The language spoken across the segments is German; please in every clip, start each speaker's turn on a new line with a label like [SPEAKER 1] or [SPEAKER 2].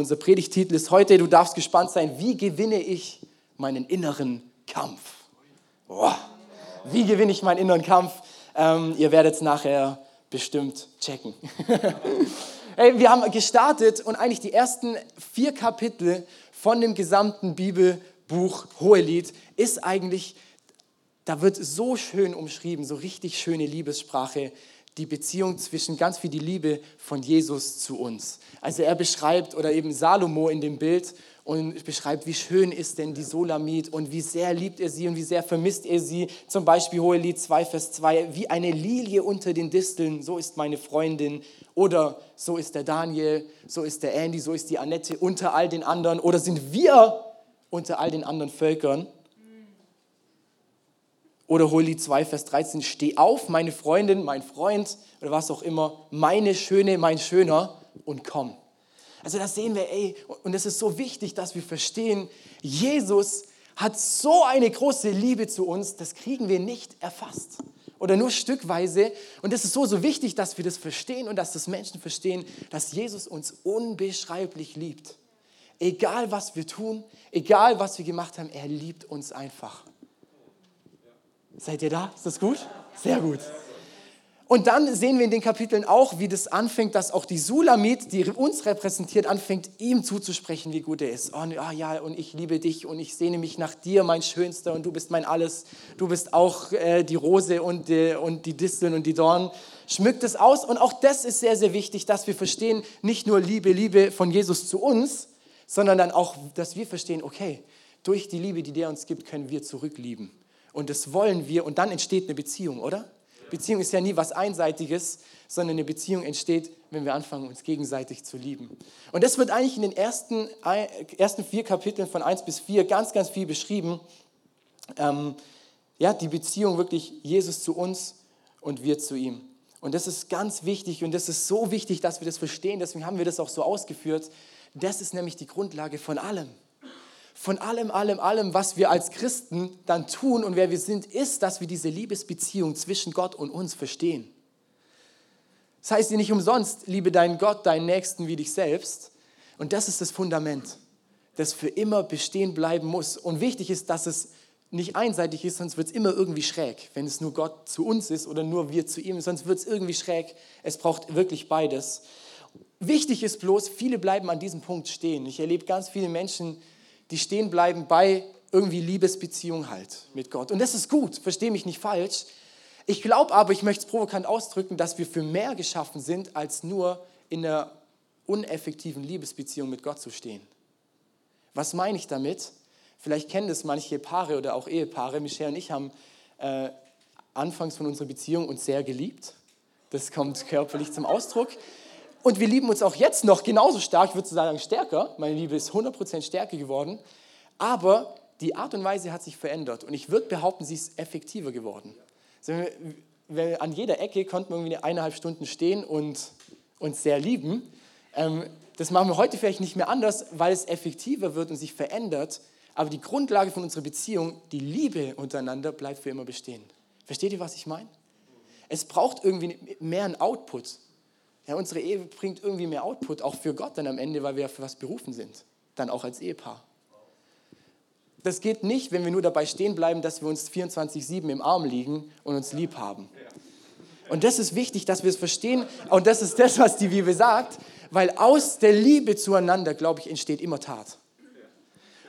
[SPEAKER 1] Unser Predigtitel ist heute, du darfst gespannt sein, wie gewinne ich meinen inneren Kampf? Boah, wie gewinne ich meinen inneren Kampf? Ähm, ihr werdet es nachher bestimmt checken. hey, wir haben gestartet und eigentlich die ersten vier Kapitel von dem gesamten Bibelbuch Hohelied ist eigentlich, da wird so schön umschrieben, so richtig schöne Liebessprache die Beziehung zwischen ganz viel die Liebe von Jesus zu uns. Also er beschreibt, oder eben Salomo in dem Bild, und beschreibt, wie schön ist denn die Solamit und wie sehr liebt er sie und wie sehr vermisst er sie. Zum Beispiel Hohelied 2, Vers 2, wie eine Lilie unter den Disteln, so ist meine Freundin. Oder so ist der Daniel, so ist der Andy, so ist die Annette unter all den anderen. Oder sind wir unter all den anderen Völkern? Oder Holy 2, Vers 13, steh auf, meine Freundin, mein Freund oder was auch immer, meine Schöne, mein Schöner und komm. Also da sehen wir, ey, und es ist so wichtig, dass wir verstehen, Jesus hat so eine große Liebe zu uns, das kriegen wir nicht erfasst oder nur stückweise. Und es ist so, so wichtig, dass wir das verstehen und dass das Menschen verstehen, dass Jesus uns unbeschreiblich liebt. Egal was wir tun, egal was wir gemacht haben, er liebt uns einfach. Seid ihr da? Ist das gut? Sehr gut. Und dann sehen wir in den Kapiteln auch, wie das anfängt, dass auch die Sulamit, die uns repräsentiert, anfängt, ihm zuzusprechen, wie gut er ist. Oh, oh ja, und ich liebe dich und ich sehne mich nach dir, mein Schönster, und du bist mein Alles. Du bist auch äh, die Rose und die, und die Disteln und die Dornen. Schmückt es aus. Und auch das ist sehr, sehr wichtig, dass wir verstehen, nicht nur Liebe, Liebe von Jesus zu uns, sondern dann auch, dass wir verstehen, okay, durch die Liebe, die der uns gibt, können wir zurücklieben. Und das wollen wir und dann entsteht eine Beziehung, oder? Beziehung ist ja nie was Einseitiges, sondern eine Beziehung entsteht, wenn wir anfangen, uns gegenseitig zu lieben. Und das wird eigentlich in den ersten, ersten vier Kapiteln von 1 bis 4 ganz, ganz viel beschrieben. Ähm, ja, die Beziehung wirklich Jesus zu uns und wir zu ihm. Und das ist ganz wichtig und das ist so wichtig, dass wir das verstehen. Deswegen haben wir das auch so ausgeführt. Das ist nämlich die Grundlage von allem von allem, allem, allem, was wir als Christen dann tun und wer wir sind, ist, dass wir diese Liebesbeziehung zwischen Gott und uns verstehen. Das heißt nicht umsonst, liebe deinen Gott, deinen Nächsten wie dich selbst. Und das ist das Fundament, das für immer bestehen bleiben muss. Und wichtig ist, dass es nicht einseitig ist, sonst wird es immer irgendwie schräg, wenn es nur Gott zu uns ist oder nur wir zu ihm, sonst wird es irgendwie schräg. Es braucht wirklich beides. Wichtig ist bloß, viele bleiben an diesem Punkt stehen. Ich erlebe ganz viele Menschen, die stehen bleiben bei irgendwie Liebesbeziehung halt mit Gott. Und das ist gut, verstehe mich nicht falsch. Ich glaube aber, ich möchte es provokant ausdrücken, dass wir für mehr geschaffen sind, als nur in einer uneffektiven Liebesbeziehung mit Gott zu stehen. Was meine ich damit? Vielleicht kennen das manche Paare oder auch Ehepaare. Michelle und ich haben äh, anfangs von unserer Beziehung uns sehr geliebt. Das kommt körperlich zum Ausdruck. Und wir lieben uns auch jetzt noch genauso stark, ich würde sagen stärker. Meine Liebe ist 100% stärker geworden. Aber die Art und Weise hat sich verändert. Und ich würde behaupten, sie ist effektiver geworden. An jeder Ecke konnten wir irgendwie eineinhalb Stunden stehen und uns sehr lieben. Ähm, das machen wir heute vielleicht nicht mehr anders, weil es effektiver wird und sich verändert. Aber die Grundlage von unserer Beziehung, die Liebe untereinander, bleibt für immer bestehen. Versteht ihr, was ich meine? Es braucht irgendwie mehr einen Output. Ja, unsere Ehe bringt irgendwie mehr Output, auch für Gott dann am Ende, weil wir für was berufen sind. Dann auch als Ehepaar. Das geht nicht, wenn wir nur dabei stehen bleiben, dass wir uns 24-7 im Arm liegen und uns lieb haben. Und das ist wichtig, dass wir es verstehen. Und das ist das, was die Bibel sagt, weil aus der Liebe zueinander, glaube ich, entsteht immer Tat.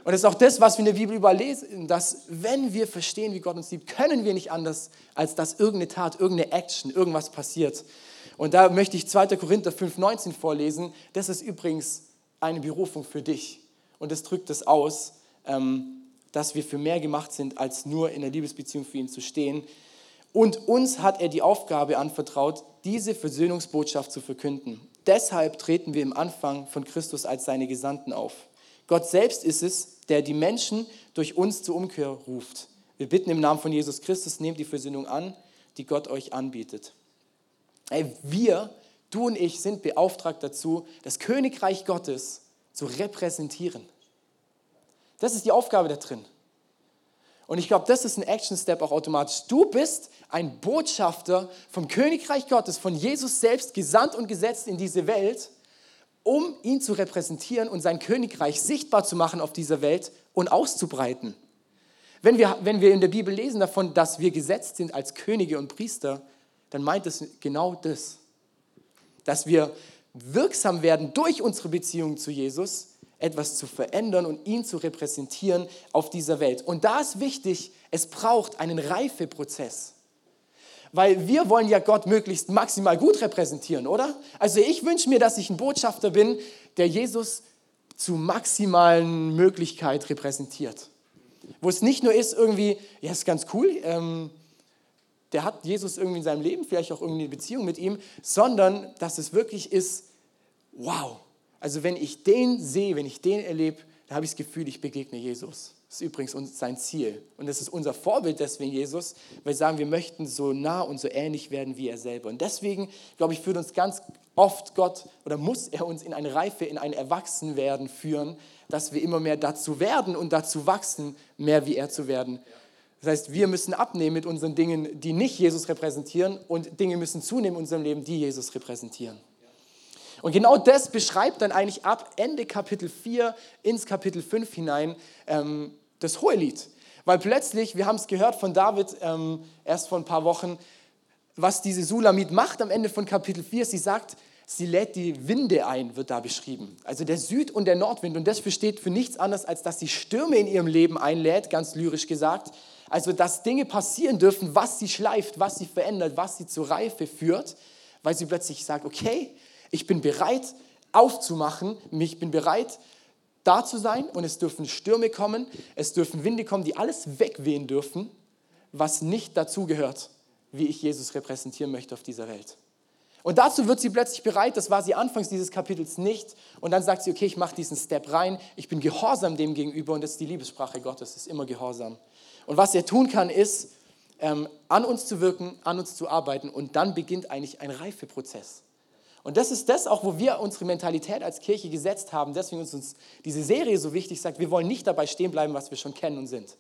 [SPEAKER 1] Und das ist auch das, was wir in der Bibel überlesen, dass wenn wir verstehen, wie Gott uns liebt, können wir nicht anders, als dass irgendeine Tat, irgendeine Action, irgendwas passiert. Und da möchte ich 2. Korinther 5,19 vorlesen. Das ist übrigens eine Berufung für dich. Und das drückt es aus, ähm, dass wir für mehr gemacht sind, als nur in der Liebesbeziehung für ihn zu stehen. Und uns hat er die Aufgabe anvertraut, diese Versöhnungsbotschaft zu verkünden. Deshalb treten wir im Anfang von Christus als seine Gesandten auf. Gott selbst ist es, der die Menschen durch uns zur Umkehr ruft. Wir bitten im Namen von Jesus Christus, nehmt die Versöhnung an, die Gott euch anbietet. Ey, wir, du und ich, sind beauftragt dazu, das Königreich Gottes zu repräsentieren. Das ist die Aufgabe da drin. Und ich glaube, das ist ein Action-Step auch automatisch. Du bist ein Botschafter vom Königreich Gottes, von Jesus selbst gesandt und gesetzt in diese Welt, um ihn zu repräsentieren und sein Königreich sichtbar zu machen auf dieser Welt und auszubreiten. Wenn wir, wenn wir in der Bibel lesen davon, dass wir gesetzt sind als Könige und Priester, dann meint es genau das. Dass wir wirksam werden durch unsere Beziehung zu Jesus, etwas zu verändern und ihn zu repräsentieren auf dieser Welt. Und da ist wichtig, es braucht einen Reifeprozess. Weil wir wollen ja Gott möglichst maximal gut repräsentieren, oder? Also ich wünsche mir, dass ich ein Botschafter bin, der Jesus zu maximalen Möglichkeit repräsentiert. Wo es nicht nur ist, irgendwie, ja, ist ganz cool, ähm, der hat Jesus irgendwie in seinem Leben, vielleicht auch irgendwie eine Beziehung mit ihm, sondern dass es wirklich ist, wow. Also wenn ich den sehe, wenn ich den erlebe, da habe ich das Gefühl, ich begegne Jesus. Das ist übrigens sein Ziel. Und das ist unser Vorbild deswegen Jesus, weil wir sagen, wir möchten so nah und so ähnlich werden wie er selber. Und deswegen, glaube ich, führt uns ganz oft Gott oder muss er uns in eine Reife, in ein Erwachsenwerden führen, dass wir immer mehr dazu werden und dazu wachsen, mehr wie er zu werden. Das heißt, wir müssen abnehmen mit unseren Dingen, die nicht Jesus repräsentieren und Dinge müssen zunehmen in unserem Leben, die Jesus repräsentieren. Und genau das beschreibt dann eigentlich ab Ende Kapitel 4 ins Kapitel 5 hinein ähm, das Hohelied. Weil plötzlich, wir haben es gehört von David ähm, erst vor ein paar Wochen, was diese Sulamit macht am Ende von Kapitel 4. Sie sagt, sie lädt die Winde ein, wird da beschrieben. Also der Süd- und der Nordwind. Und das steht für nichts anderes, als dass sie Stürme in ihrem Leben einlädt, ganz lyrisch gesagt. Also dass Dinge passieren dürfen, was sie schleift, was sie verändert, was sie zur Reife führt, weil sie plötzlich sagt, okay, ich bin bereit aufzumachen, ich bin bereit da zu sein und es dürfen Stürme kommen, es dürfen Winde kommen, die alles wegwehen dürfen, was nicht dazugehört, wie ich Jesus repräsentieren möchte auf dieser Welt. Und dazu wird sie plötzlich bereit, das war sie anfangs dieses Kapitels nicht. Und dann sagt sie, okay, ich mache diesen Step rein, ich bin gehorsam dem gegenüber und das ist die Liebessprache Gottes, ist immer gehorsam. Und was er tun kann, ist, ähm, an uns zu wirken, an uns zu arbeiten und dann beginnt eigentlich ein Reifeprozess. Und das ist das auch, wo wir unsere Mentalität als Kirche gesetzt haben. Deswegen ist uns diese Serie so wichtig, sagt, wir wollen nicht dabei stehen bleiben, was wir schon kennen und sind.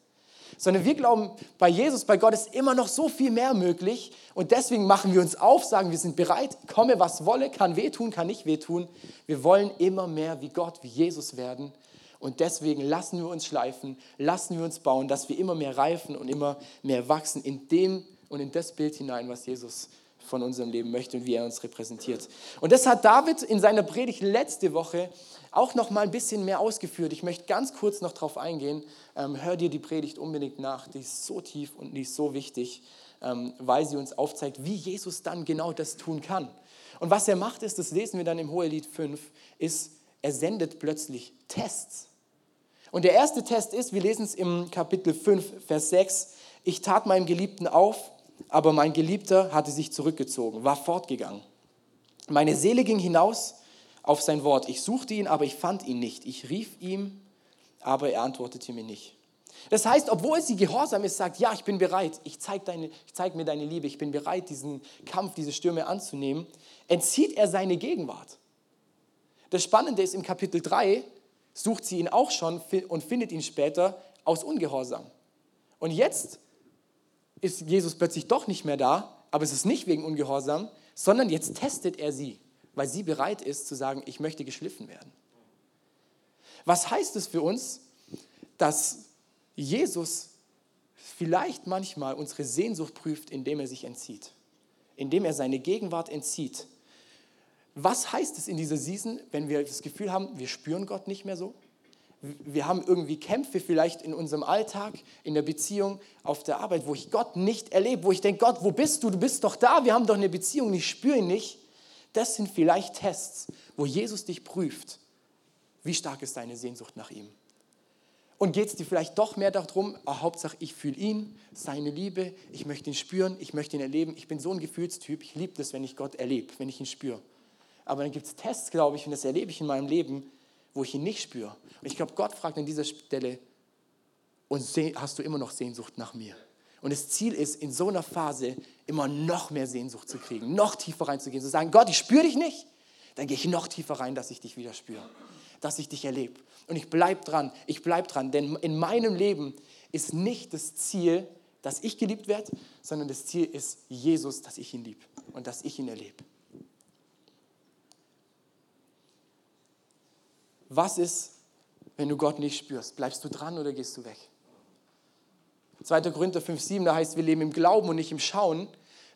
[SPEAKER 1] Sondern wir glauben, bei Jesus, bei Gott ist immer noch so viel mehr möglich. Und deswegen machen wir uns auf, sagen, wir sind bereit, komme was wolle, kann wehtun, kann nicht wehtun. Wir wollen immer mehr wie Gott, wie Jesus werden. Und deswegen lassen wir uns schleifen, lassen wir uns bauen, dass wir immer mehr reifen und immer mehr wachsen in dem und in das Bild hinein, was Jesus von unserem Leben möchte und wie er uns repräsentiert. Und das hat David in seiner Predigt letzte Woche auch noch mal ein bisschen mehr ausgeführt. Ich möchte ganz kurz noch darauf eingehen. Ähm, hör dir die Predigt unbedingt nach. Die ist so tief und die ist so wichtig, ähm, weil sie uns aufzeigt, wie Jesus dann genau das tun kann. Und was er macht ist, das lesen wir dann im Hohelied 5, ist, er sendet plötzlich Tests. Und der erste Test ist, wir lesen es im Kapitel 5, Vers 6, ich tat meinem Geliebten auf, aber mein Geliebter hatte sich zurückgezogen, war fortgegangen. Meine Seele ging hinaus auf sein Wort. Ich suchte ihn, aber ich fand ihn nicht. Ich rief ihm, aber er antwortete mir nicht. Das heißt, obwohl sie gehorsam ist, sagt, ja, ich bin bereit, ich zeige zeig mir deine Liebe, ich bin bereit, diesen Kampf, diese Stürme anzunehmen, entzieht er seine Gegenwart. Das Spannende ist, im Kapitel 3 sucht sie ihn auch schon und findet ihn später aus Ungehorsam. Und jetzt ist Jesus plötzlich doch nicht mehr da, aber es ist nicht wegen Ungehorsam, sondern jetzt testet er sie, weil sie bereit ist zu sagen, ich möchte geschliffen werden. Was heißt es für uns, dass Jesus vielleicht manchmal unsere Sehnsucht prüft, indem er sich entzieht, indem er seine Gegenwart entzieht? Was heißt es in dieser Season, wenn wir das Gefühl haben, wir spüren Gott nicht mehr so? wir haben irgendwie Kämpfe vielleicht in unserem Alltag, in der Beziehung, auf der Arbeit, wo ich Gott nicht erlebe, wo ich denke, Gott, wo bist du? Du bist doch da, wir haben doch eine Beziehung, ich spüre ihn nicht. Das sind vielleicht Tests, wo Jesus dich prüft. Wie stark ist deine Sehnsucht nach ihm? Und geht es dir vielleicht doch mehr darum, oh, Hauptsache ich fühle ihn, seine Liebe, ich möchte ihn spüren, ich möchte ihn erleben. Ich bin so ein Gefühlstyp, ich liebe das, wenn ich Gott erlebe, wenn ich ihn spüre. Aber dann gibt es Tests, glaube ich, und das erlebe ich in meinem Leben, wo ich ihn nicht spüre. Und ich glaube, Gott fragt an dieser Stelle, und hast du immer noch Sehnsucht nach mir? Und das Ziel ist, in so einer Phase immer noch mehr Sehnsucht zu kriegen, noch tiefer reinzugehen, zu sagen, Gott, ich spüre dich nicht, dann gehe ich noch tiefer rein, dass ich dich wieder spüre, dass ich dich erlebe. Und ich bleibe dran, ich bleibe dran, denn in meinem Leben ist nicht das Ziel, dass ich geliebt werde, sondern das Ziel ist Jesus, dass ich ihn liebe und dass ich ihn erlebe. Was ist, wenn du Gott nicht spürst? Bleibst du dran oder gehst du weg? 2. Korinther 5,7, da heißt, wir leben im Glauben und nicht im Schauen.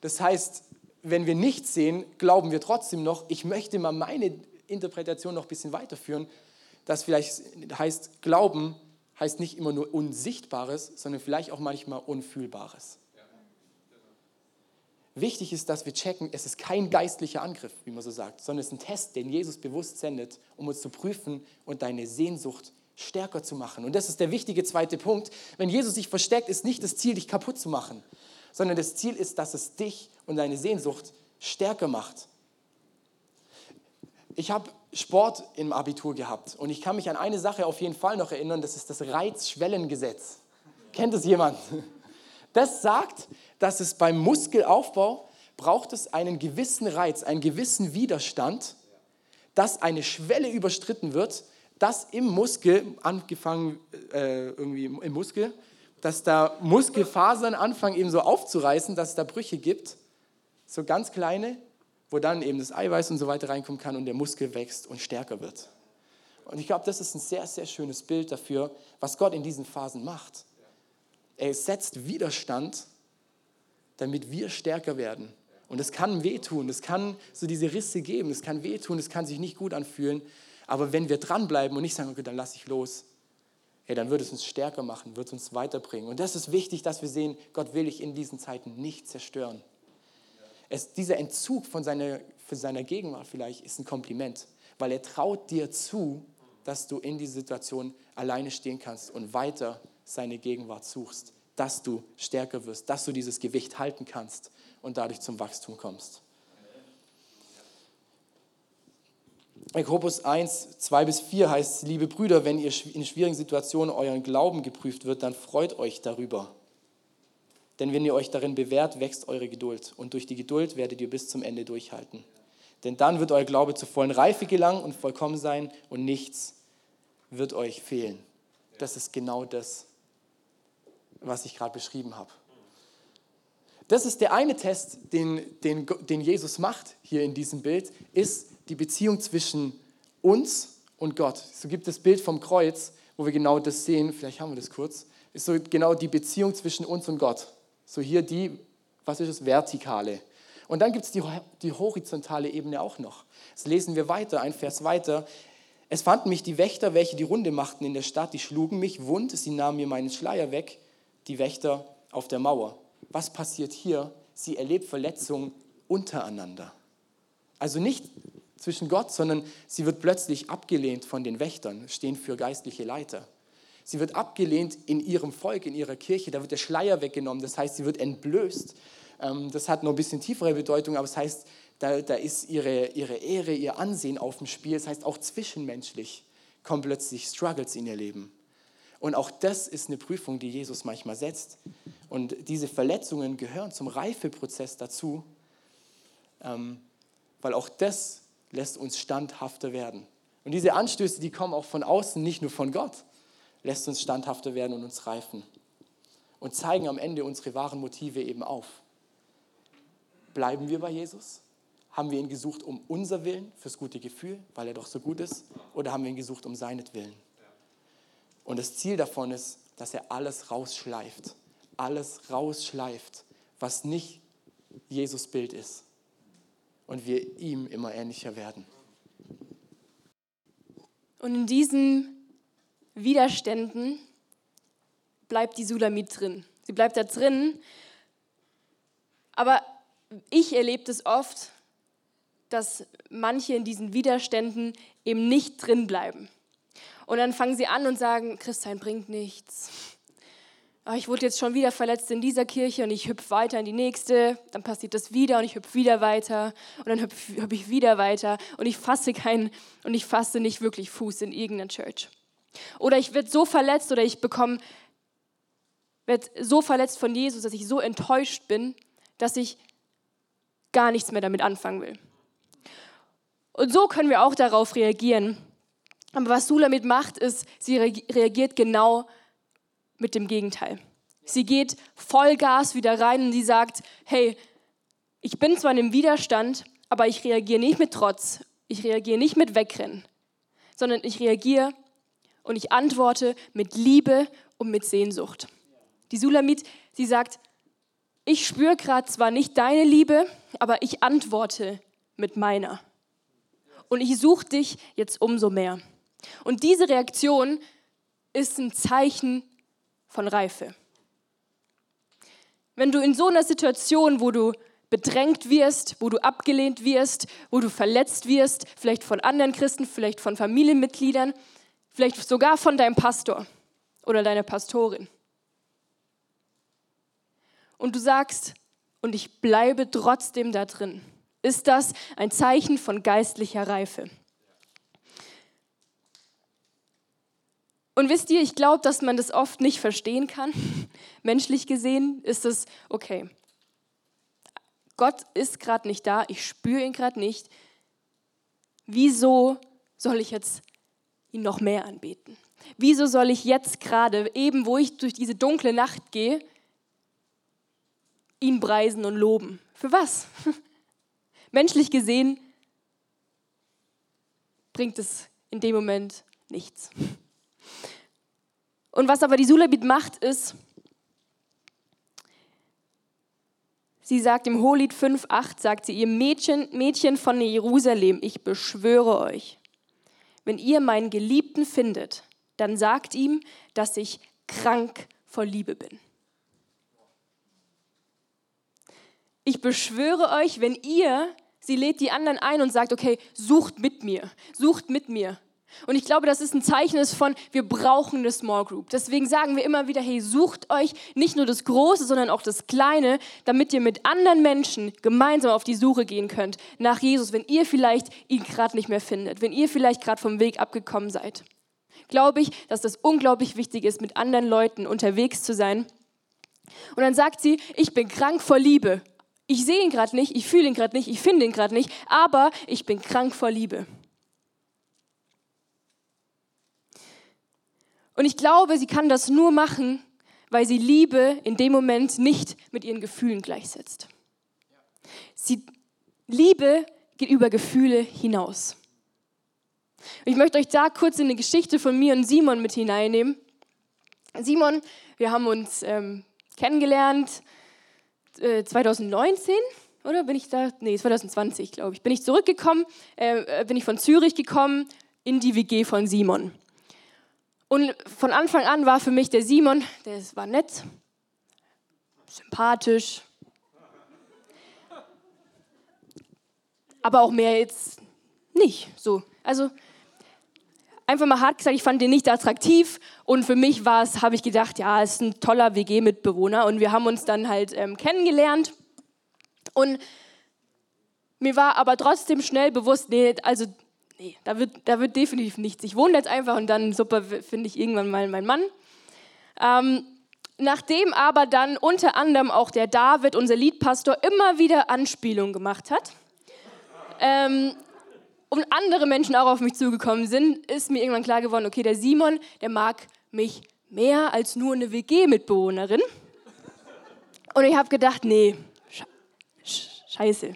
[SPEAKER 1] Das heißt, wenn wir nichts sehen, glauben wir trotzdem noch. Ich möchte mal meine Interpretation noch ein bisschen weiterführen, dass vielleicht heißt, Glauben heißt nicht immer nur Unsichtbares, sondern vielleicht auch manchmal Unfühlbares. Wichtig ist, dass wir checken, es ist kein geistlicher Angriff, wie man so sagt, sondern es ist ein Test, den Jesus bewusst sendet, um uns zu prüfen und deine Sehnsucht stärker zu machen. Und das ist der wichtige zweite Punkt. Wenn Jesus sich versteckt, ist nicht das Ziel, dich kaputt zu machen, sondern das Ziel ist, dass es dich und deine Sehnsucht stärker macht. Ich habe Sport im Abitur gehabt und ich kann mich an eine Sache auf jeden Fall noch erinnern, das ist das Reizschwellengesetz. Kennt es jemand? Das sagt, dass es beim Muskelaufbau braucht es einen gewissen Reiz, einen gewissen Widerstand, dass eine Schwelle überstritten wird, dass im Muskel, angefangen äh, irgendwie im Muskel, dass da Muskelfasern anfangen eben so aufzureißen, dass es da Brüche gibt, so ganz kleine, wo dann eben das Eiweiß und so weiter reinkommen kann und der Muskel wächst und stärker wird. Und ich glaube, das ist ein sehr, sehr schönes Bild dafür, was Gott in diesen Phasen macht. Er setzt Widerstand, damit wir stärker werden. Und es kann wehtun, es kann so diese Risse geben, es kann wehtun, es kann sich nicht gut anfühlen. Aber wenn wir dranbleiben und nicht sagen, okay, dann lasse ich los, hey, dann wird es uns stärker machen, wird es uns weiterbringen. Und das ist wichtig, dass wir sehen, Gott will dich in diesen Zeiten nicht zerstören. Es, dieser Entzug von seiner, von seiner Gegenwart vielleicht ist ein Kompliment, weil er traut dir zu, dass du in dieser Situation alleine stehen kannst und weiter seine Gegenwart suchst, dass du stärker wirst, dass du dieses Gewicht halten kannst und dadurch zum Wachstum kommst. Jakobus 1, 2 bis 4 heißt, liebe Brüder, wenn ihr in schwierigen Situationen euren Glauben geprüft wird, dann freut euch darüber. Denn wenn ihr euch darin bewährt, wächst eure Geduld. Und durch die Geduld werdet ihr bis zum Ende durchhalten. Denn dann wird euer Glaube zur vollen Reife gelangen und vollkommen sein und nichts wird euch fehlen. Das ist genau das, was ich gerade beschrieben habe. Das ist der eine Test, den, den, den Jesus macht hier in diesem Bild, ist die Beziehung zwischen uns und Gott. So gibt es das Bild vom Kreuz, wo wir genau das sehen. Vielleicht haben wir das kurz. Ist so genau die Beziehung zwischen uns und Gott. So hier die, was ist das, vertikale. Und dann gibt es die, die horizontale Ebene auch noch. Das lesen wir weiter, ein Vers weiter. Es fanden mich die Wächter, welche die Runde machten in der Stadt, die schlugen mich wund, sie nahmen mir meinen Schleier weg die Wächter auf der Mauer. Was passiert hier? Sie erlebt Verletzungen untereinander. Also nicht zwischen Gott, sondern sie wird plötzlich abgelehnt von den Wächtern, stehen für geistliche Leiter. Sie wird abgelehnt in ihrem Volk, in ihrer Kirche, da wird der Schleier weggenommen, das heißt, sie wird entblößt. Ähm, das hat noch ein bisschen tiefere Bedeutung, aber es das heißt, da, da ist ihre, ihre Ehre, ihr Ansehen auf dem Spiel. Das heißt, auch zwischenmenschlich kommen plötzlich Struggles in ihr Leben. Und auch das ist eine Prüfung, die Jesus manchmal setzt. Und diese Verletzungen gehören zum Reifeprozess dazu, ähm, weil auch das lässt uns standhafter werden. Und diese Anstöße, die kommen auch von außen, nicht nur von Gott, lässt uns standhafter werden und uns reifen. Und zeigen am Ende unsere wahren Motive eben auf. Bleiben wir bei Jesus? Haben wir ihn gesucht um unser Willen, fürs gute Gefühl, weil er doch so gut ist? Oder haben wir ihn gesucht um seinetwillen? Und das Ziel davon ist, dass er alles rausschleift. Alles rausschleift, was nicht Jesus Bild ist. Und wir ihm immer ähnlicher werden.
[SPEAKER 2] Und in diesen Widerständen bleibt die Sulamit drin. Sie bleibt da drin. Aber ich erlebe es oft, dass manche in diesen Widerständen eben nicht drin bleiben. Und dann fangen sie an und sagen, Christsein bringt nichts. Oh, ich wurde jetzt schon wieder verletzt in dieser Kirche und ich hüpfe weiter in die nächste, dann passiert das wieder und ich hüpfe wieder weiter und dann hüpfe hüpf ich wieder weiter und ich fasse keinen und ich fasse nicht wirklich Fuß in irgendeiner Church. Oder ich werde so verletzt oder ich bekomme werde so verletzt von Jesus, dass ich so enttäuscht bin, dass ich gar nichts mehr damit anfangen will. Und so können wir auch darauf reagieren. Aber was Sulamit macht, ist, sie reagiert genau mit dem Gegenteil. Sie geht Vollgas wieder rein und sie sagt, hey, ich bin zwar in einem Widerstand, aber ich reagiere nicht mit Trotz, ich reagiere nicht mit Wegrennen, sondern ich reagiere und ich antworte mit Liebe und mit Sehnsucht. Die Sulamit, sie sagt, ich spüre gerade zwar nicht deine Liebe, aber ich antworte mit meiner. Und ich suche dich jetzt umso mehr. Und diese Reaktion ist ein Zeichen von Reife. Wenn du in so einer Situation, wo du bedrängt wirst, wo du abgelehnt wirst, wo du verletzt wirst, vielleicht von anderen Christen, vielleicht von Familienmitgliedern, vielleicht sogar von deinem Pastor oder deiner Pastorin. Und du sagst, und ich bleibe trotzdem da drin, ist das ein Zeichen von geistlicher Reife. Und wisst ihr, ich glaube, dass man das oft nicht verstehen kann. Menschlich gesehen ist es okay. Gott ist gerade nicht da, ich spüre ihn gerade nicht. Wieso soll ich jetzt ihn noch mehr anbeten? Wieso soll ich jetzt gerade, eben wo ich durch diese dunkle Nacht gehe, ihn preisen und loben? Für was? Menschlich gesehen bringt es in dem Moment nichts. Und was aber die Sulabit macht, ist, sie sagt im Hohelied 5,8, sagt sie, ihr Mädchen, Mädchen von Jerusalem, ich beschwöre euch, wenn ihr meinen Geliebten findet, dann sagt ihm, dass ich krank vor Liebe bin. Ich beschwöre euch, wenn ihr, sie lädt die anderen ein und sagt, okay, sucht mit mir, sucht mit mir. Und ich glaube, das ist ein Zeichen von, wir brauchen eine Small Group. Deswegen sagen wir immer wieder, hey, sucht euch nicht nur das Große, sondern auch das Kleine, damit ihr mit anderen Menschen gemeinsam auf die Suche gehen könnt nach Jesus, wenn ihr vielleicht ihn gerade nicht mehr findet, wenn ihr vielleicht gerade vom Weg abgekommen seid. Glaube ich, dass das unglaublich wichtig ist, mit anderen Leuten unterwegs zu sein. Und dann sagt sie, ich bin krank vor Liebe. Ich sehe ihn gerade nicht, ich fühle ihn gerade nicht, ich finde ihn gerade nicht, aber ich bin krank vor Liebe. Und ich glaube, sie kann das nur machen, weil sie Liebe in dem Moment nicht mit ihren Gefühlen gleichsetzt. Sie, Liebe geht über Gefühle hinaus. Ich möchte euch da kurz in eine Geschichte von mir und Simon mit hineinnehmen. Simon, wir haben uns ähm, kennengelernt äh, 2019, oder bin ich da? Nee, 2020, glaube ich. Bin ich zurückgekommen, äh, bin ich von Zürich gekommen in die WG von Simon. Und von Anfang an war für mich der Simon, der war nett, sympathisch, aber auch mehr jetzt nicht so. Also einfach mal hart gesagt, ich fand den nicht attraktiv. Und für mich war es, habe ich gedacht, ja, ist ein toller WG-Mitbewohner und wir haben uns dann halt ähm, kennengelernt. Und mir war aber trotzdem schnell bewusst, nee, also nee, da wird, da wird definitiv nichts. Ich wohne jetzt einfach und dann, super, finde ich irgendwann mal meinen Mann. Ähm, nachdem aber dann unter anderem auch der David, unser Liedpastor, immer wieder Anspielungen gemacht hat ähm, und andere Menschen auch auf mich zugekommen sind, ist mir irgendwann klar geworden, okay, der Simon, der mag mich mehr als nur eine WG-Mitbewohnerin. Und ich habe gedacht, nee, scheiße.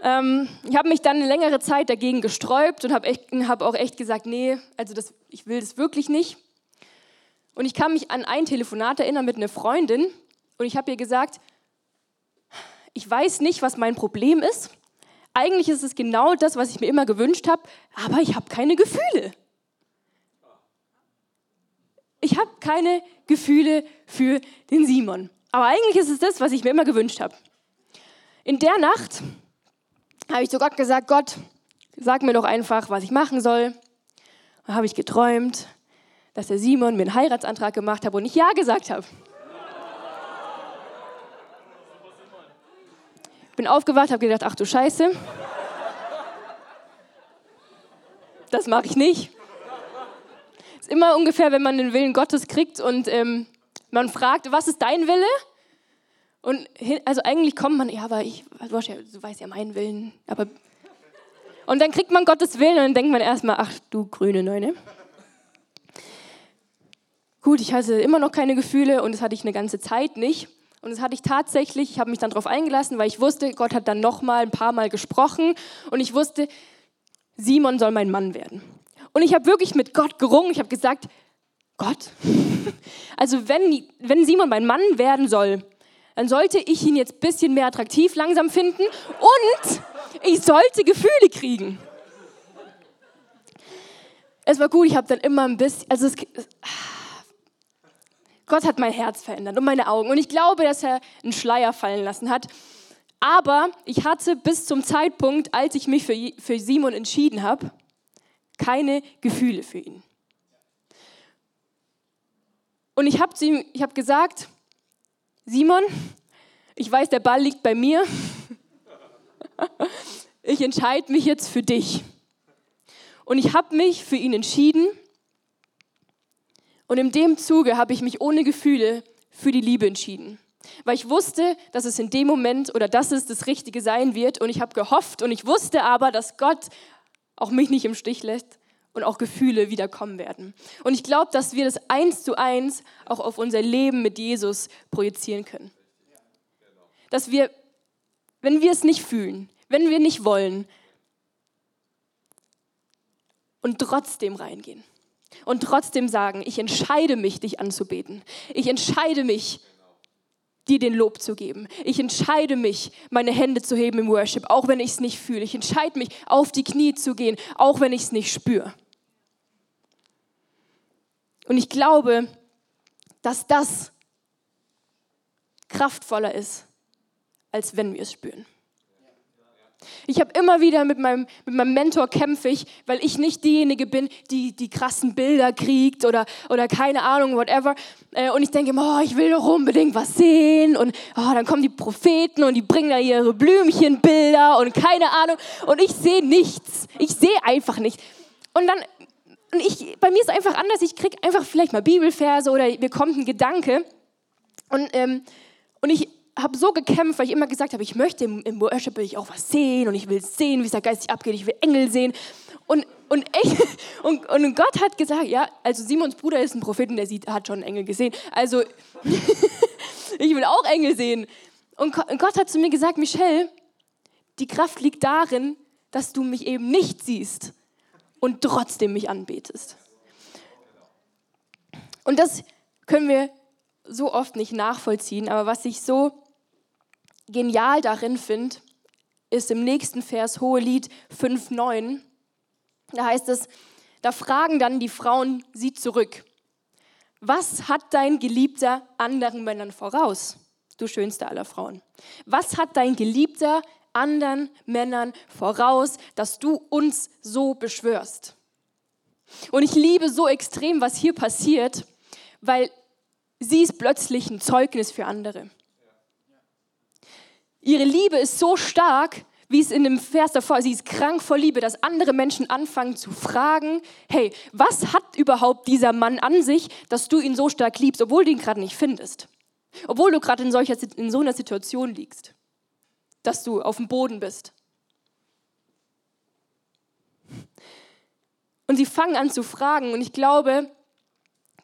[SPEAKER 2] Ähm, ich habe mich dann eine längere Zeit dagegen gesträubt und habe hab auch echt gesagt, nee, also das, ich will das wirklich nicht. Und ich kann mich an ein Telefonat erinnern mit einer Freundin und ich habe ihr gesagt, ich weiß nicht, was mein Problem ist. Eigentlich ist es genau das, was ich mir immer gewünscht habe, aber ich habe keine Gefühle. Ich habe keine Gefühle für den Simon. Aber eigentlich ist es das, was ich mir immer gewünscht habe. In der Nacht habe ich zu Gott gesagt, Gott, sag mir doch einfach, was ich machen soll. Dann habe ich geträumt, dass der Simon mir einen Heiratsantrag gemacht hat und ich Ja gesagt habe. Bin aufgewacht, habe gedacht, ach du Scheiße. Das mache ich nicht. Ist immer ungefähr, wenn man den Willen Gottes kriegt und ähm, man fragt, was ist dein Wille? Und also eigentlich kommt man, ja, aber ich, du, ja, du weißt ja meinen Willen, aber. Und dann kriegt man Gottes Willen und dann denkt man erstmal, ach du grüne Neune. Gut, ich hatte immer noch keine Gefühle und das hatte ich eine ganze Zeit nicht. Und das hatte ich tatsächlich, ich habe mich dann darauf eingelassen, weil ich wusste, Gott hat dann nochmal ein paar Mal gesprochen und ich wusste, Simon soll mein Mann werden. Und ich habe wirklich mit Gott gerungen. Ich habe gesagt, Gott, also wenn, wenn Simon mein Mann werden soll, dann sollte ich ihn jetzt ein bisschen mehr attraktiv langsam finden und ich sollte Gefühle kriegen. Es war gut, ich habe dann immer ein bisschen, also es, Gott hat mein Herz verändert und meine Augen. Und ich glaube, dass er einen Schleier fallen lassen hat. Aber ich hatte bis zum Zeitpunkt, als ich mich für, für Simon entschieden habe, keine Gefühle für ihn. Und ich habe hab gesagt, Simon, ich weiß, der Ball liegt bei mir. Ich entscheide mich jetzt für dich. Und ich habe mich für ihn entschieden. Und in dem Zuge habe ich mich ohne Gefühle für die Liebe entschieden. Weil ich wusste, dass es in dem Moment oder dass es das Richtige sein wird. Und ich habe gehofft und ich wusste aber, dass Gott auch mich nicht im Stich lässt und auch Gefühle wiederkommen werden. Und ich glaube, dass wir das eins zu eins auch auf unser Leben mit Jesus projizieren können. Dass wir, wenn wir es nicht fühlen, wenn wir nicht wollen, und trotzdem reingehen. Und trotzdem sagen, ich entscheide mich, dich anzubeten. Ich entscheide mich, dir den Lob zu geben. Ich entscheide mich, meine Hände zu heben im Worship, auch wenn ich es nicht fühle. Ich entscheide mich, auf die Knie zu gehen, auch wenn ich es nicht spüre. Und ich glaube, dass das kraftvoller ist, als wenn wir es spüren. Ich habe immer wieder mit meinem, mit meinem Mentor kämpfe ich, weil ich nicht diejenige bin, die die krassen Bilder kriegt oder, oder keine Ahnung, whatever. Äh, und ich denke immer, oh, ich will doch unbedingt was sehen. Und oh, dann kommen die Propheten und die bringen da ihre Blümchenbilder und keine Ahnung. Und ich sehe nichts. Ich sehe einfach nicht. Und dann, und ich, bei mir ist es einfach anders. Ich kriege einfach vielleicht mal Bibelverse oder mir kommt ein Gedanke. Und, ähm, und ich habe so gekämpft, weil ich immer gesagt habe, ich möchte im, im Worship will ich auch was sehen und ich will sehen, wie es da geistig abgeht, ich will Engel sehen. Und, und, echt, und, und Gott hat gesagt, ja, also Simons Bruder ist ein Prophet und der sieht, hat schon Engel gesehen. Also ich will auch Engel sehen. Und Gott hat zu mir gesagt, Michelle, die Kraft liegt darin, dass du mich eben nicht siehst und trotzdem mich anbetest. Und das können wir so oft nicht nachvollziehen, aber was ich so genial darin finde, ist im nächsten Vers Hohelied 5,9. Da heißt es, da fragen dann die Frauen sie zurück. Was hat dein Geliebter anderen Männern voraus, du schönste aller Frauen? Was hat dein Geliebter anderen Männern voraus, dass du uns so beschwörst? Und ich liebe so extrem, was hier passiert, weil sie ist plötzlich ein Zeugnis für andere. Ihre Liebe ist so stark, wie es in dem Vers davor, sie ist krank vor Liebe, dass andere Menschen anfangen zu fragen, hey, was hat überhaupt dieser Mann an sich, dass du ihn so stark liebst, obwohl du ihn gerade nicht findest? Obwohl du gerade in, in so einer Situation liegst, dass du auf dem Boden bist. Und sie fangen an zu fragen und ich glaube,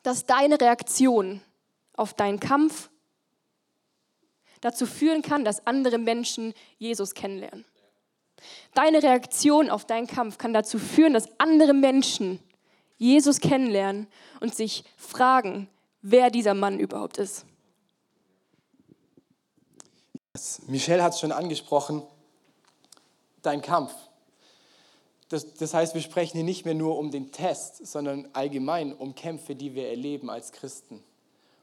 [SPEAKER 2] dass deine Reaktion auf deinen Kampf dazu führen kann, dass andere Menschen Jesus kennenlernen. Deine Reaktion auf deinen Kampf kann dazu führen, dass andere Menschen Jesus kennenlernen und sich fragen, wer dieser Mann überhaupt ist.
[SPEAKER 1] Michelle hat es schon angesprochen, dein Kampf. Das, das heißt, wir sprechen hier nicht mehr nur um den Test, sondern allgemein um Kämpfe, die wir erleben als Christen.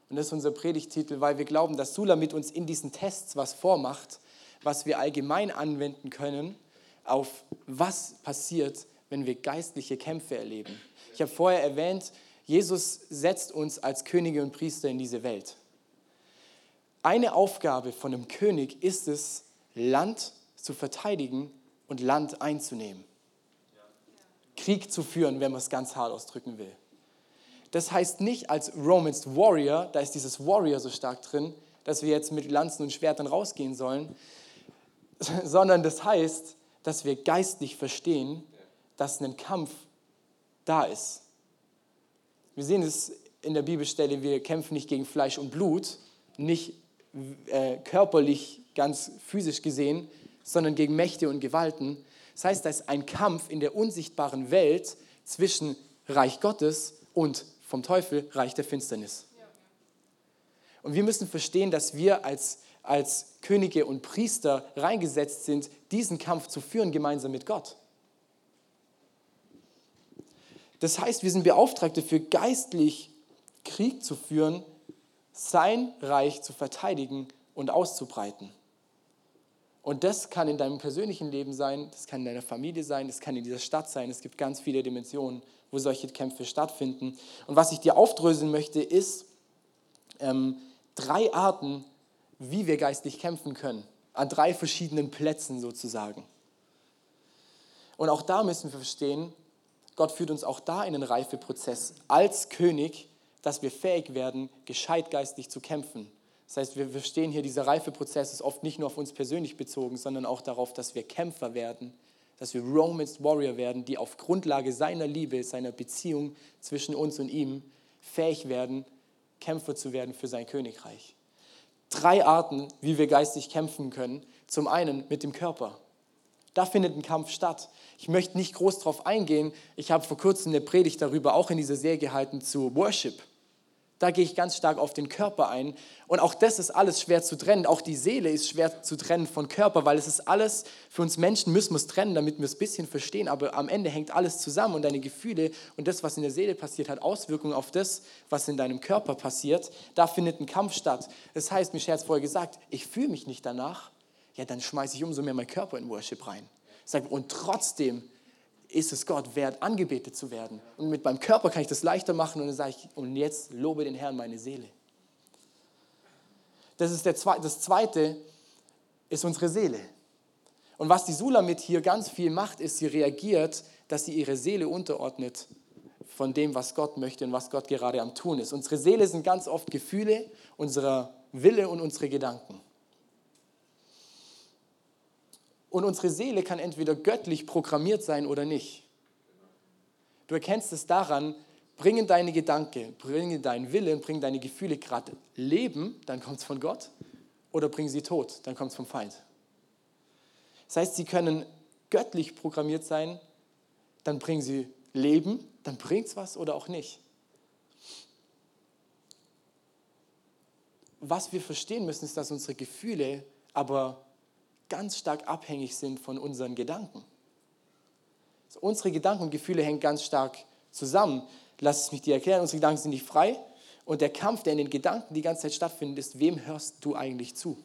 [SPEAKER 1] Und das ist unser Predigtitel, weil wir glauben, dass Sula mit uns in diesen Tests was vormacht, was wir allgemein anwenden können auf was passiert, wenn wir geistliche Kämpfe erleben. Ich habe vorher erwähnt, Jesus setzt uns als Könige und Priester in diese Welt. Eine Aufgabe von einem König ist es, Land zu verteidigen und Land einzunehmen. Krieg zu führen, wenn man es ganz hart ausdrücken will. Das heißt nicht als Romans Warrior, da ist dieses Warrior so stark drin, dass wir jetzt mit Lanzen und Schwertern rausgehen sollen, sondern das heißt, dass wir geistlich verstehen, dass ein Kampf da ist. Wir sehen es in der Bibelstelle, wir kämpfen nicht gegen Fleisch und Blut, nicht äh, körperlich, ganz physisch gesehen, sondern gegen Mächte und Gewalten. Das heißt, da ist ein Kampf in der unsichtbaren Welt zwischen Reich Gottes und vom Teufel Reich der Finsternis. Und wir müssen verstehen, dass wir als, als Könige und Priester reingesetzt sind, diesen Kampf zu führen gemeinsam mit Gott. Das heißt, wir sind beauftragt dafür, geistlich Krieg zu führen, sein Reich zu verteidigen und auszubreiten. Und das kann in deinem persönlichen Leben sein, das kann in deiner Familie sein, das kann in dieser Stadt sein. Es gibt ganz viele Dimensionen, wo solche Kämpfe stattfinden. Und was ich dir aufdröseln möchte, ist ähm, drei Arten, wie wir geistlich kämpfen können. An drei verschiedenen Plätzen sozusagen. Und auch da müssen wir verstehen, Gott führt uns auch da in einen Reifeprozess als König, dass wir fähig werden, gescheit geistlich zu kämpfen. Das heißt, wir verstehen hier, dieser Reifeprozess ist oft nicht nur auf uns persönlich bezogen, sondern auch darauf, dass wir Kämpfer werden, dass wir Romans Warrior werden, die auf Grundlage seiner Liebe, seiner Beziehung zwischen uns und ihm fähig werden, Kämpfer zu werden für sein Königreich. Drei Arten, wie wir geistig kämpfen können. Zum einen mit dem Körper. Da findet ein Kampf statt. Ich möchte nicht groß darauf eingehen. Ich habe vor kurzem eine Predigt darüber auch in dieser Serie gehalten zu Worship. Da gehe ich ganz stark auf den Körper ein. Und auch das ist alles schwer zu trennen. Auch die Seele ist schwer zu trennen von Körper, weil es ist alles, für uns Menschen müssen wir es trennen, damit wir es ein bisschen verstehen. Aber am Ende hängt alles zusammen und deine Gefühle und das, was in der Seele passiert, hat Auswirkungen auf das, was in deinem Körper passiert. Da findet ein Kampf statt. Das heißt, Michelle hat es vorher gesagt, ich fühle mich nicht danach. Ja, dann schmeiße ich umso mehr meinen Körper in Worship rein. Und trotzdem ist es Gott wert, angebetet zu werden. Und mit meinem Körper kann ich das leichter machen und dann sage ich, und jetzt lobe den Herrn meine Seele. Das ist der Zwe das Zweite, ist unsere Seele. Und was die Sula mit hier ganz viel macht, ist, sie reagiert, dass sie ihre Seele unterordnet von dem, was Gott möchte und was Gott gerade am Tun ist. Unsere Seele sind ganz oft Gefühle, unser Wille und unsere Gedanken. Und unsere Seele kann entweder göttlich programmiert sein oder nicht. Du erkennst es daran, bringen deine Gedanken, bringen deinen Willen, bringen deine Gefühle gerade Leben, dann kommt es von Gott, oder bringen sie Tod, dann kommt es vom Feind. Das heißt, sie können göttlich programmiert sein, dann bringen sie Leben, dann bringt es was oder auch nicht. Was wir verstehen müssen, ist, dass unsere Gefühle aber ganz stark abhängig sind von unseren Gedanken. Also unsere Gedanken und Gefühle hängen ganz stark zusammen. Lass es mich dir erklären, unsere Gedanken sind nicht frei. Und der Kampf, der in den Gedanken die ganze Zeit stattfindet, ist, wem hörst du eigentlich zu?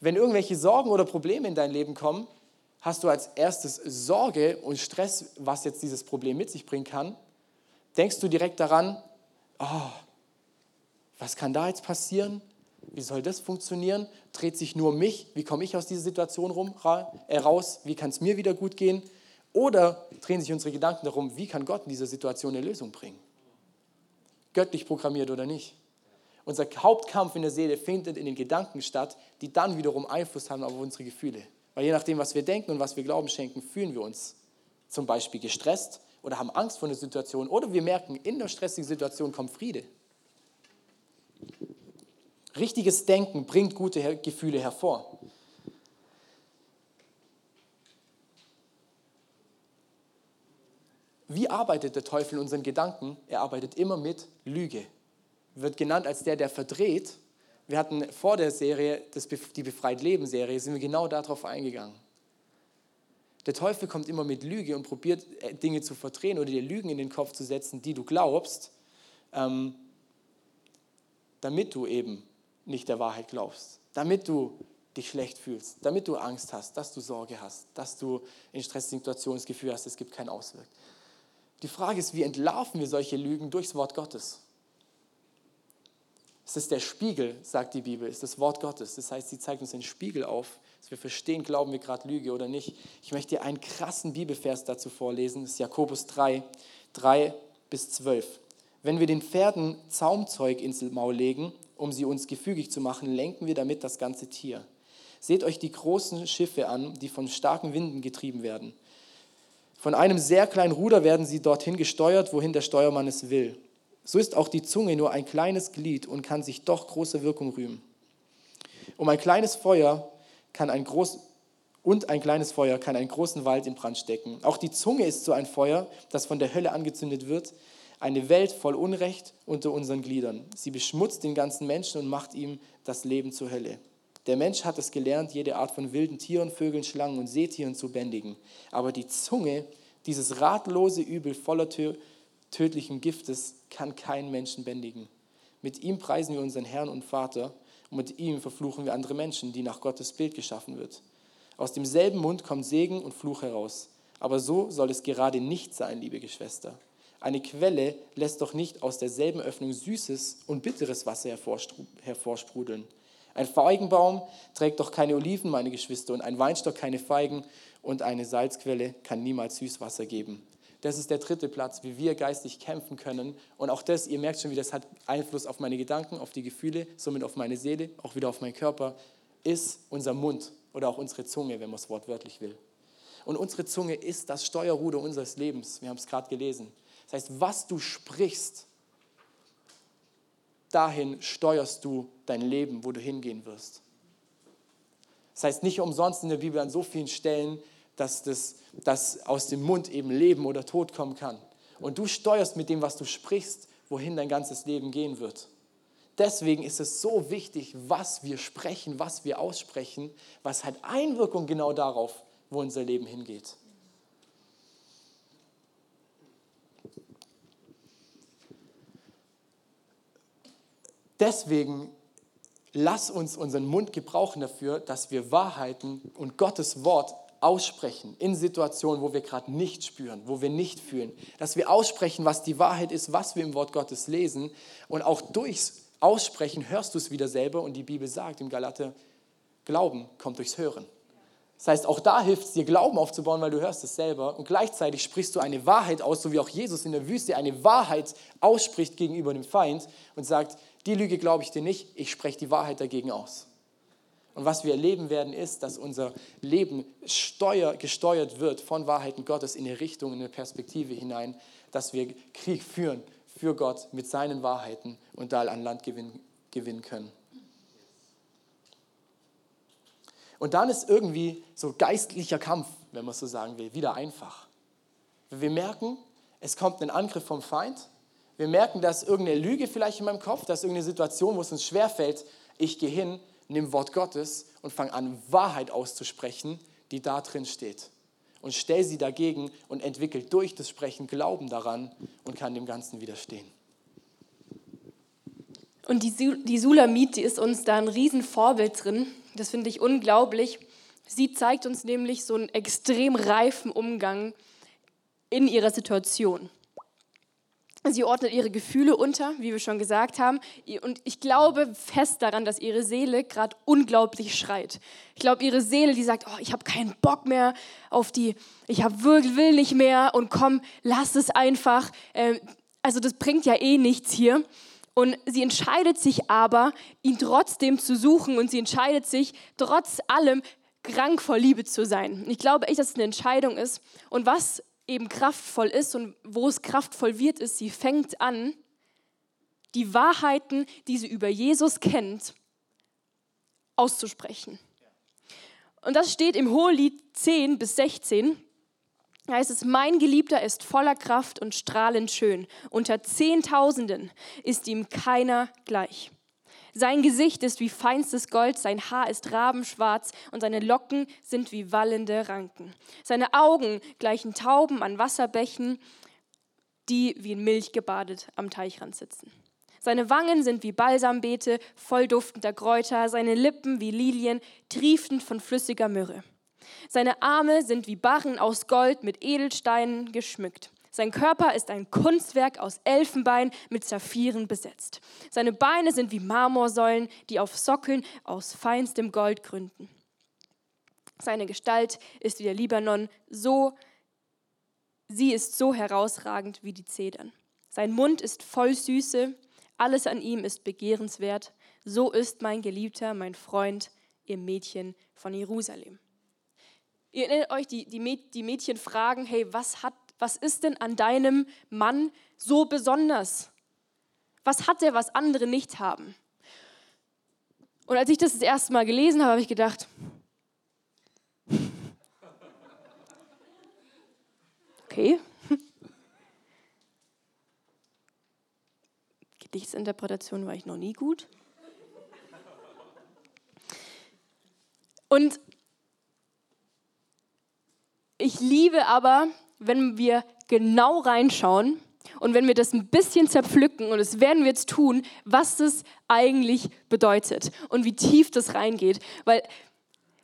[SPEAKER 1] Wenn irgendwelche Sorgen oder Probleme in dein Leben kommen, hast du als erstes Sorge und Stress, was jetzt dieses Problem mit sich bringen kann. Denkst du direkt daran, oh, was kann da jetzt passieren? Wie soll das funktionieren? Dreht sich nur mich? Wie komme ich aus dieser Situation rum, äh, raus? Wie kann es mir wieder gut gehen? Oder drehen sich unsere Gedanken darum, wie kann Gott in dieser Situation eine Lösung bringen? Göttlich programmiert oder nicht? Unser Hauptkampf in der Seele findet in den Gedanken statt, die dann wiederum Einfluss haben auf unsere Gefühle. Weil je nachdem, was wir denken und was wir Glauben schenken, fühlen wir uns zum Beispiel gestresst oder haben Angst vor einer Situation oder wir merken, in der stressigen Situation kommt Friede. Richtiges Denken bringt gute Gefühle hervor. Wie arbeitet der Teufel in unseren Gedanken? Er arbeitet immer mit Lüge. Wird genannt als der, der verdreht. Wir hatten vor der Serie, die Befreit Leben Serie, sind wir genau darauf eingegangen. Der Teufel kommt immer mit Lüge und probiert äh, Dinge zu verdrehen oder dir Lügen in den Kopf zu setzen, die du glaubst, ähm, damit du eben nicht der Wahrheit glaubst, damit du dich schlecht fühlst, damit du Angst hast, dass du Sorge hast, dass du in Stresssituationen das Gefühl hast, es gibt keinen Ausweg. Die Frage ist, wie entlarven wir solche Lügen durchs Wort Gottes? Es ist der Spiegel, sagt die Bibel, es ist das Wort Gottes. Das heißt, sie zeigt uns den Spiegel auf, dass wir verstehen, glauben wir gerade Lüge oder nicht. Ich möchte dir einen krassen Bibelvers dazu vorlesen, das ist Jakobus 3, 3 bis 12. Wenn wir den Pferden Zaumzeug ins Maul legen um sie uns gefügig zu machen, lenken wir damit das ganze Tier. Seht euch die großen Schiffe an, die von starken Winden getrieben werden. Von einem sehr kleinen Ruder werden sie dorthin gesteuert, wohin der Steuermann es will. So ist auch die Zunge nur ein kleines Glied und kann sich doch große Wirkung rühmen. Um ein kleines Feuer kann ein groß und ein kleines Feuer kann einen großen Wald in Brand stecken. Auch die Zunge ist so ein Feuer, das von der Hölle angezündet wird. Eine Welt voll Unrecht unter unseren Gliedern. Sie beschmutzt den ganzen Menschen und macht ihm das Leben zur Hölle. Der Mensch hat es gelernt, jede Art von wilden Tieren, Vögeln, Schlangen und Seetieren zu bändigen. Aber die Zunge, dieses ratlose Übel voller tödlichen Giftes, kann keinen Menschen bändigen. Mit ihm preisen wir unseren Herrn und Vater und mit ihm verfluchen wir andere Menschen, die nach Gottes Bild geschaffen wird. Aus demselben Mund kommt Segen und Fluch heraus. Aber so soll es gerade nicht sein, liebe Geschwister. Eine Quelle lässt doch nicht aus derselben Öffnung süßes und bitteres Wasser hervorsprudeln. Ein Feigenbaum trägt doch keine Oliven, meine Geschwister, und ein Weinstock keine Feigen, und eine Salzquelle kann niemals Süßwasser geben. Das ist der dritte Platz, wie wir geistig kämpfen können. Und auch das, ihr merkt schon, wie das hat Einfluss auf meine Gedanken, auf die Gefühle, somit auf meine Seele, auch wieder auf meinen Körper, ist unser Mund oder auch unsere Zunge, wenn man es wortwörtlich will. Und unsere Zunge ist das Steuerruder unseres Lebens. Wir haben es gerade gelesen. Das heißt, was du sprichst, dahin steuerst du dein Leben, wo du hingehen wirst. Das heißt nicht umsonst in der Bibel an so vielen Stellen, dass, das, dass aus dem Mund eben Leben oder Tod kommen kann. Und du steuerst mit dem, was du sprichst, wohin dein ganzes Leben gehen wird. Deswegen ist es so wichtig, was wir sprechen, was wir aussprechen, was hat Einwirkung genau darauf, wo unser Leben hingeht. Deswegen lass uns unseren Mund gebrauchen dafür, dass wir Wahrheiten und Gottes Wort aussprechen in Situationen, wo wir gerade nicht spüren, wo wir nicht fühlen. Dass wir aussprechen, was die Wahrheit ist, was wir im Wort Gottes lesen. Und auch durchs Aussprechen hörst du es wieder selber. Und die Bibel sagt im Galater, Glauben kommt durchs Hören. Das heißt, auch da hilft es dir, Glauben aufzubauen, weil du hörst es selber. Und gleichzeitig sprichst du eine Wahrheit aus, so wie auch Jesus in der Wüste eine Wahrheit ausspricht gegenüber dem Feind und sagt, die Lüge glaube ich dir nicht, ich spreche die Wahrheit dagegen aus. Und was wir erleben werden, ist, dass unser Leben steuer, gesteuert wird von Wahrheiten Gottes in eine Richtung, in eine Perspektive hinein, dass wir Krieg führen für Gott mit seinen Wahrheiten und da an Land gewinnen, gewinnen können. Und dann ist irgendwie so geistlicher Kampf, wenn man so sagen will, wieder einfach. Wir merken, es kommt ein Angriff vom Feind. Wir merken, dass irgendeine Lüge vielleicht in meinem Kopf, dass irgendeine Situation, wo es uns schwerfällt, ich gehe hin nimm Wort Gottes und fang an, Wahrheit auszusprechen, die da drin steht. Und stell sie dagegen und entwickel durch das Sprechen Glauben daran und kann dem Ganzen widerstehen.
[SPEAKER 2] Und die, die Sulamit, die ist uns da ein Riesenvorbild drin. Das finde ich unglaublich. Sie zeigt uns nämlich so einen extrem reifen Umgang in ihrer Situation. Sie ordnet ihre Gefühle unter, wie wir schon gesagt haben. Und ich glaube fest daran, dass ihre Seele gerade unglaublich schreit. Ich glaube, ihre Seele, die sagt, oh, ich habe keinen Bock mehr auf die, ich hab, will nicht mehr und komm, lass es einfach. Ähm, also das bringt ja eh nichts hier. Und sie entscheidet sich aber, ihn trotzdem zu suchen und sie entscheidet sich, trotz allem krank vor Liebe zu sein. Ich glaube echt, dass es eine Entscheidung ist. Und was eben kraftvoll ist und wo es kraftvoll wird, ist, sie fängt an, die Wahrheiten, die sie über Jesus kennt, auszusprechen. Und das steht im Hohelied 10 bis 16. Da heißt es, mein Geliebter ist voller Kraft und strahlend schön. Unter Zehntausenden ist ihm keiner gleich. Sein Gesicht ist wie feinstes Gold, sein Haar ist rabenschwarz und seine Locken sind wie wallende Ranken. Seine Augen gleichen Tauben an Wasserbächen, die wie in Milch gebadet am Teichrand sitzen. Seine Wangen sind wie Balsambeete, voll duftender Kräuter, seine Lippen wie Lilien, triefend von flüssiger Myrrhe. Seine Arme sind wie Barren aus Gold mit Edelsteinen geschmückt. Sein Körper ist ein Kunstwerk aus Elfenbein mit Saphiren besetzt. Seine Beine sind wie Marmorsäulen, die auf Sockeln aus feinstem Gold gründen. Seine Gestalt ist wie der Libanon, so sie ist so herausragend wie die Zedern. Sein Mund ist voll Süße, alles an ihm ist begehrenswert. So ist mein Geliebter, mein Freund, ihr Mädchen von Jerusalem. Ihr erinnert euch, die, die Mädchen fragen, hey, was hat was ist denn an deinem Mann so besonders? Was hat er, was andere nicht haben? Und als ich das das erste Mal gelesen habe, habe ich gedacht, okay. Gedichtsinterpretation war ich noch nie gut. Und ich liebe aber, wenn wir genau reinschauen und wenn wir das ein bisschen zerpflücken, und das werden wir jetzt tun, was das eigentlich bedeutet und wie tief das reingeht. Weil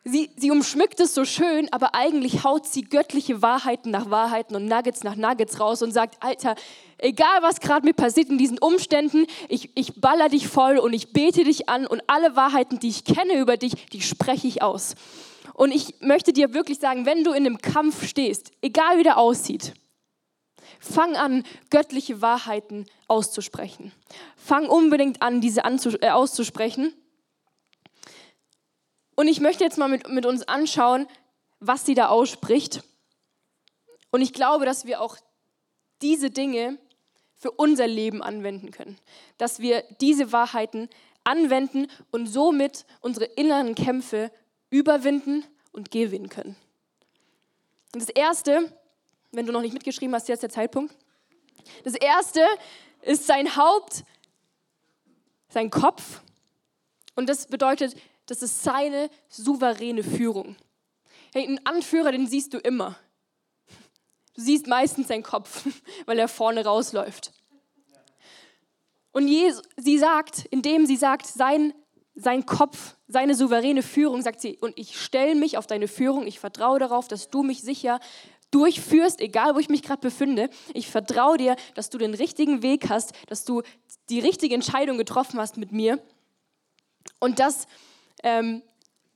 [SPEAKER 2] sie, sie umschmückt es so schön, aber eigentlich haut sie göttliche Wahrheiten nach Wahrheiten und Nuggets nach Nuggets raus und sagt, Alter, egal was gerade mir passiert in diesen Umständen, ich, ich baller dich voll und ich bete dich an und alle Wahrheiten, die ich kenne über dich, die spreche ich aus. Und ich möchte dir wirklich sagen, wenn du in einem Kampf stehst, egal wie der aussieht, fang an, göttliche Wahrheiten auszusprechen. Fang unbedingt an, diese äh, auszusprechen. Und ich möchte jetzt mal mit, mit uns anschauen, was sie da ausspricht. Und ich glaube, dass wir auch diese Dinge für unser Leben anwenden können. Dass wir diese Wahrheiten anwenden und somit unsere inneren Kämpfe überwinden und gewinnen können. Und das Erste, wenn du noch nicht mitgeschrieben hast, jetzt der Zeitpunkt. Das Erste ist sein Haupt, sein Kopf. Und das bedeutet, das ist seine souveräne Führung. Hey, einen Anführer, den siehst du immer. Du siehst meistens seinen Kopf, weil er vorne rausläuft. Und Jesus, sie sagt, indem sie sagt, sein sein Kopf, seine souveräne Führung, sagt sie, und ich stelle mich auf deine Führung, ich vertraue darauf, dass du mich sicher durchführst, egal wo ich mich gerade befinde. Ich vertraue dir, dass du den richtigen Weg hast, dass du die richtige Entscheidung getroffen hast mit mir und dass ähm,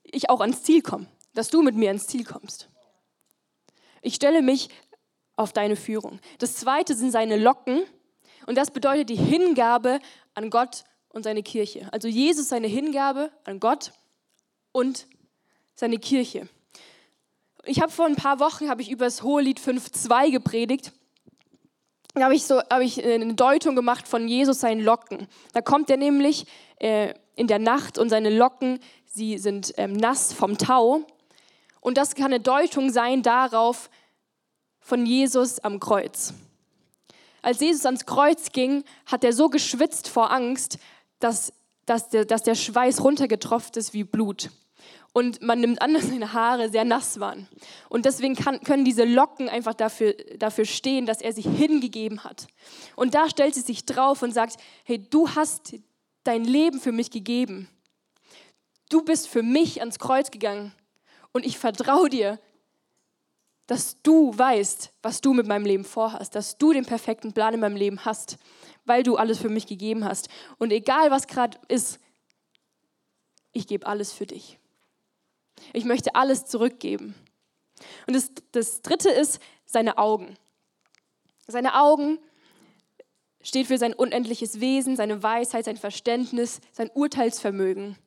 [SPEAKER 2] ich auch ans Ziel komme, dass du mit mir ans Ziel kommst. Ich stelle mich auf deine Führung. Das zweite sind seine Locken und das bedeutet die Hingabe an Gott und seine Kirche. Also Jesus seine Hingabe an Gott und seine Kirche. Ich habe vor ein paar Wochen habe ich über das Hohelied 5.2 gepredigt. Da habe ich, so, habe ich eine Deutung gemacht von Jesus seinen Locken. Da kommt er nämlich äh, in der Nacht und seine Locken, sie sind ähm, nass vom Tau. Und das kann eine Deutung sein darauf von Jesus am Kreuz. Als Jesus ans Kreuz ging, hat er so geschwitzt vor Angst, dass, dass, der, dass der Schweiß runtergetropft ist wie Blut. Und man nimmt an, dass seine Haare sehr nass waren. Und deswegen kann, können diese Locken einfach dafür, dafür stehen, dass er sich hingegeben hat. Und da stellt sie sich drauf und sagt, hey, du hast dein Leben für mich gegeben. Du bist für mich ans Kreuz gegangen. Und ich vertraue dir, dass du weißt, was du mit meinem Leben vorhast, dass du den perfekten Plan in meinem Leben hast weil du alles für mich gegeben hast. Und egal was gerade ist, ich gebe alles für dich. Ich möchte alles zurückgeben. Und das, das dritte ist seine Augen. Seine Augen steht für sein unendliches Wesen, seine Weisheit, sein Verständnis, sein Urteilsvermögen.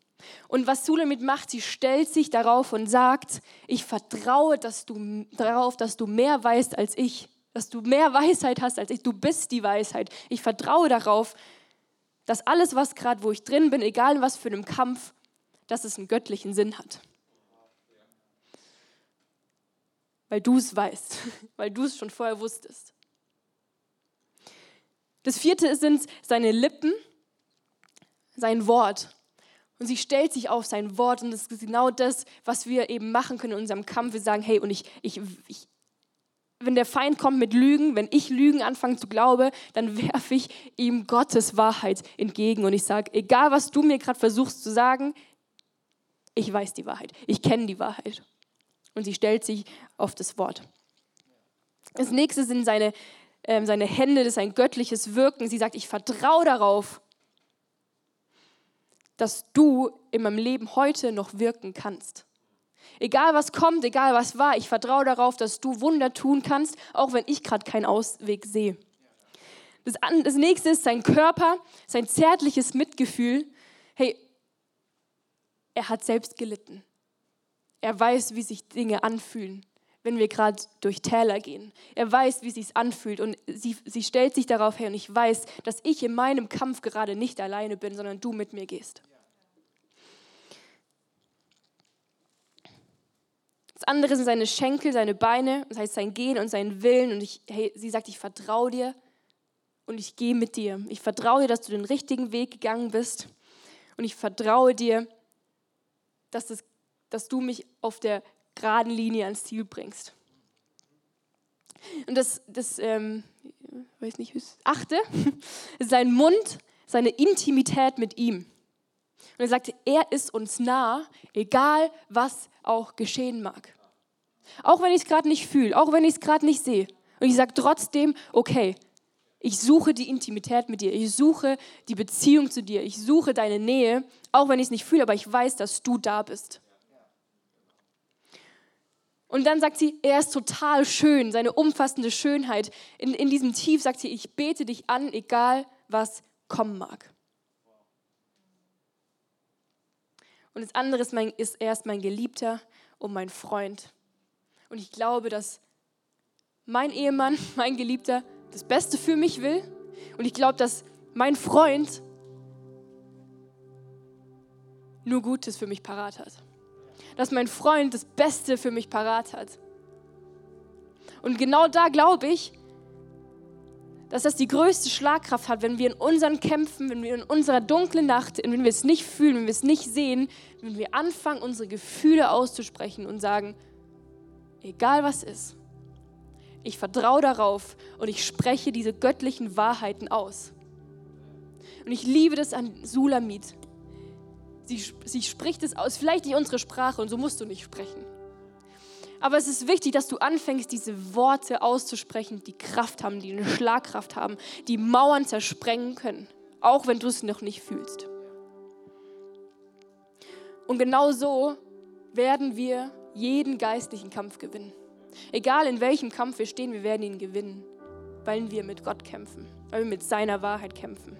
[SPEAKER 2] Und was Sulamit macht, sie stellt sich darauf und sagt, ich vertraue dass du, darauf, dass du mehr weißt als ich dass du mehr Weisheit hast als ich. Du bist die Weisheit. Ich vertraue darauf, dass alles, was gerade, wo ich drin bin, egal was für einem Kampf, dass es einen göttlichen Sinn hat. Weil du es weißt, weil du es schon vorher wusstest. Das vierte sind seine Lippen, sein Wort. Und sie stellt sich auf sein Wort und das ist genau das, was wir eben machen können in unserem Kampf. Wir sagen, hey, und ich, ich, ich, wenn der Feind kommt mit Lügen, wenn ich Lügen anfange zu glauben, dann werfe ich ihm Gottes Wahrheit entgegen und ich sage, egal was du mir gerade versuchst zu sagen, ich weiß die Wahrheit, ich kenne die Wahrheit. Und sie stellt sich auf das Wort. Das nächste sind seine, äh, seine Hände, das ist ein göttliches Wirken. Sie sagt, ich vertraue darauf, dass du in meinem Leben heute noch wirken kannst. Egal was kommt, egal was war, ich vertraue darauf, dass du Wunder tun kannst, auch wenn ich gerade keinen Ausweg sehe. Das, das nächste ist sein Körper, sein zärtliches Mitgefühl. Hey, er hat selbst gelitten. Er weiß, wie sich Dinge anfühlen, wenn wir gerade durch Täler gehen. Er weiß, wie es sich anfühlt und sie, sie stellt sich darauf her und ich weiß, dass ich in meinem Kampf gerade nicht alleine bin, sondern du mit mir gehst. Das andere sind seine Schenkel, seine Beine, das heißt sein Gehen und sein Willen. Und ich, hey, sie sagt, ich vertraue dir und ich gehe mit dir. Ich vertraue dir, dass du den richtigen Weg gegangen bist. Und ich vertraue dir, dass, das, dass du mich auf der geraden Linie ans Ziel bringst. Und das, das ähm, weiß nicht, achte, sein Mund, seine Intimität mit ihm. Und er sagte, er ist uns nah, egal was auch geschehen mag. Auch wenn ich es gerade nicht fühle, auch wenn ich es gerade nicht sehe. Und ich sage trotzdem, okay, ich suche die Intimität mit dir, ich suche die Beziehung zu dir, ich suche deine Nähe, auch wenn ich es nicht fühle, aber ich weiß, dass du da bist. Und dann sagt sie, er ist total schön, seine umfassende Schönheit. In, in diesem Tief sagt sie, ich bete dich an, egal was kommen mag. Und das andere ist, mein, ist er ist mein Geliebter und mein Freund. Und ich glaube, dass mein Ehemann, mein Geliebter, das Beste für mich will. Und ich glaube, dass mein Freund nur Gutes für mich parat hat dass mein Freund das Beste für mich parat hat. Und genau da glaube ich, dass das die größte Schlagkraft hat, wenn wir in unseren Kämpfen, wenn wir in unserer dunklen Nacht, wenn wir es nicht fühlen, wenn wir es nicht sehen, wenn wir anfangen, unsere Gefühle auszusprechen und sagen, egal was ist, ich vertraue darauf und ich spreche diese göttlichen Wahrheiten aus. Und ich liebe das an Sulamit, Sie, sie spricht es aus, vielleicht nicht unsere Sprache und so musst du nicht sprechen. Aber es ist wichtig, dass du anfängst, diese Worte auszusprechen, die Kraft haben, die eine Schlagkraft haben, die Mauern zersprengen können, auch wenn du es noch nicht fühlst. Und genau so werden wir jeden geistlichen Kampf gewinnen. Egal in welchem Kampf wir stehen, wir werden ihn gewinnen, weil wir mit Gott kämpfen, weil wir mit seiner Wahrheit kämpfen.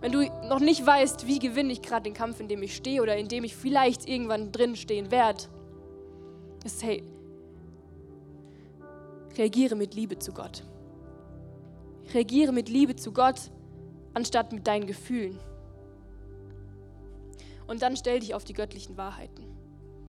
[SPEAKER 2] Wenn du noch nicht weißt, wie gewinne ich gerade den Kampf, in dem ich stehe oder in dem ich vielleicht irgendwann drin stehen werde, ist, hey, reagiere mit Liebe zu Gott. Reagiere mit Liebe zu Gott, anstatt mit deinen Gefühlen. Und dann stell dich auf die göttlichen Wahrheiten.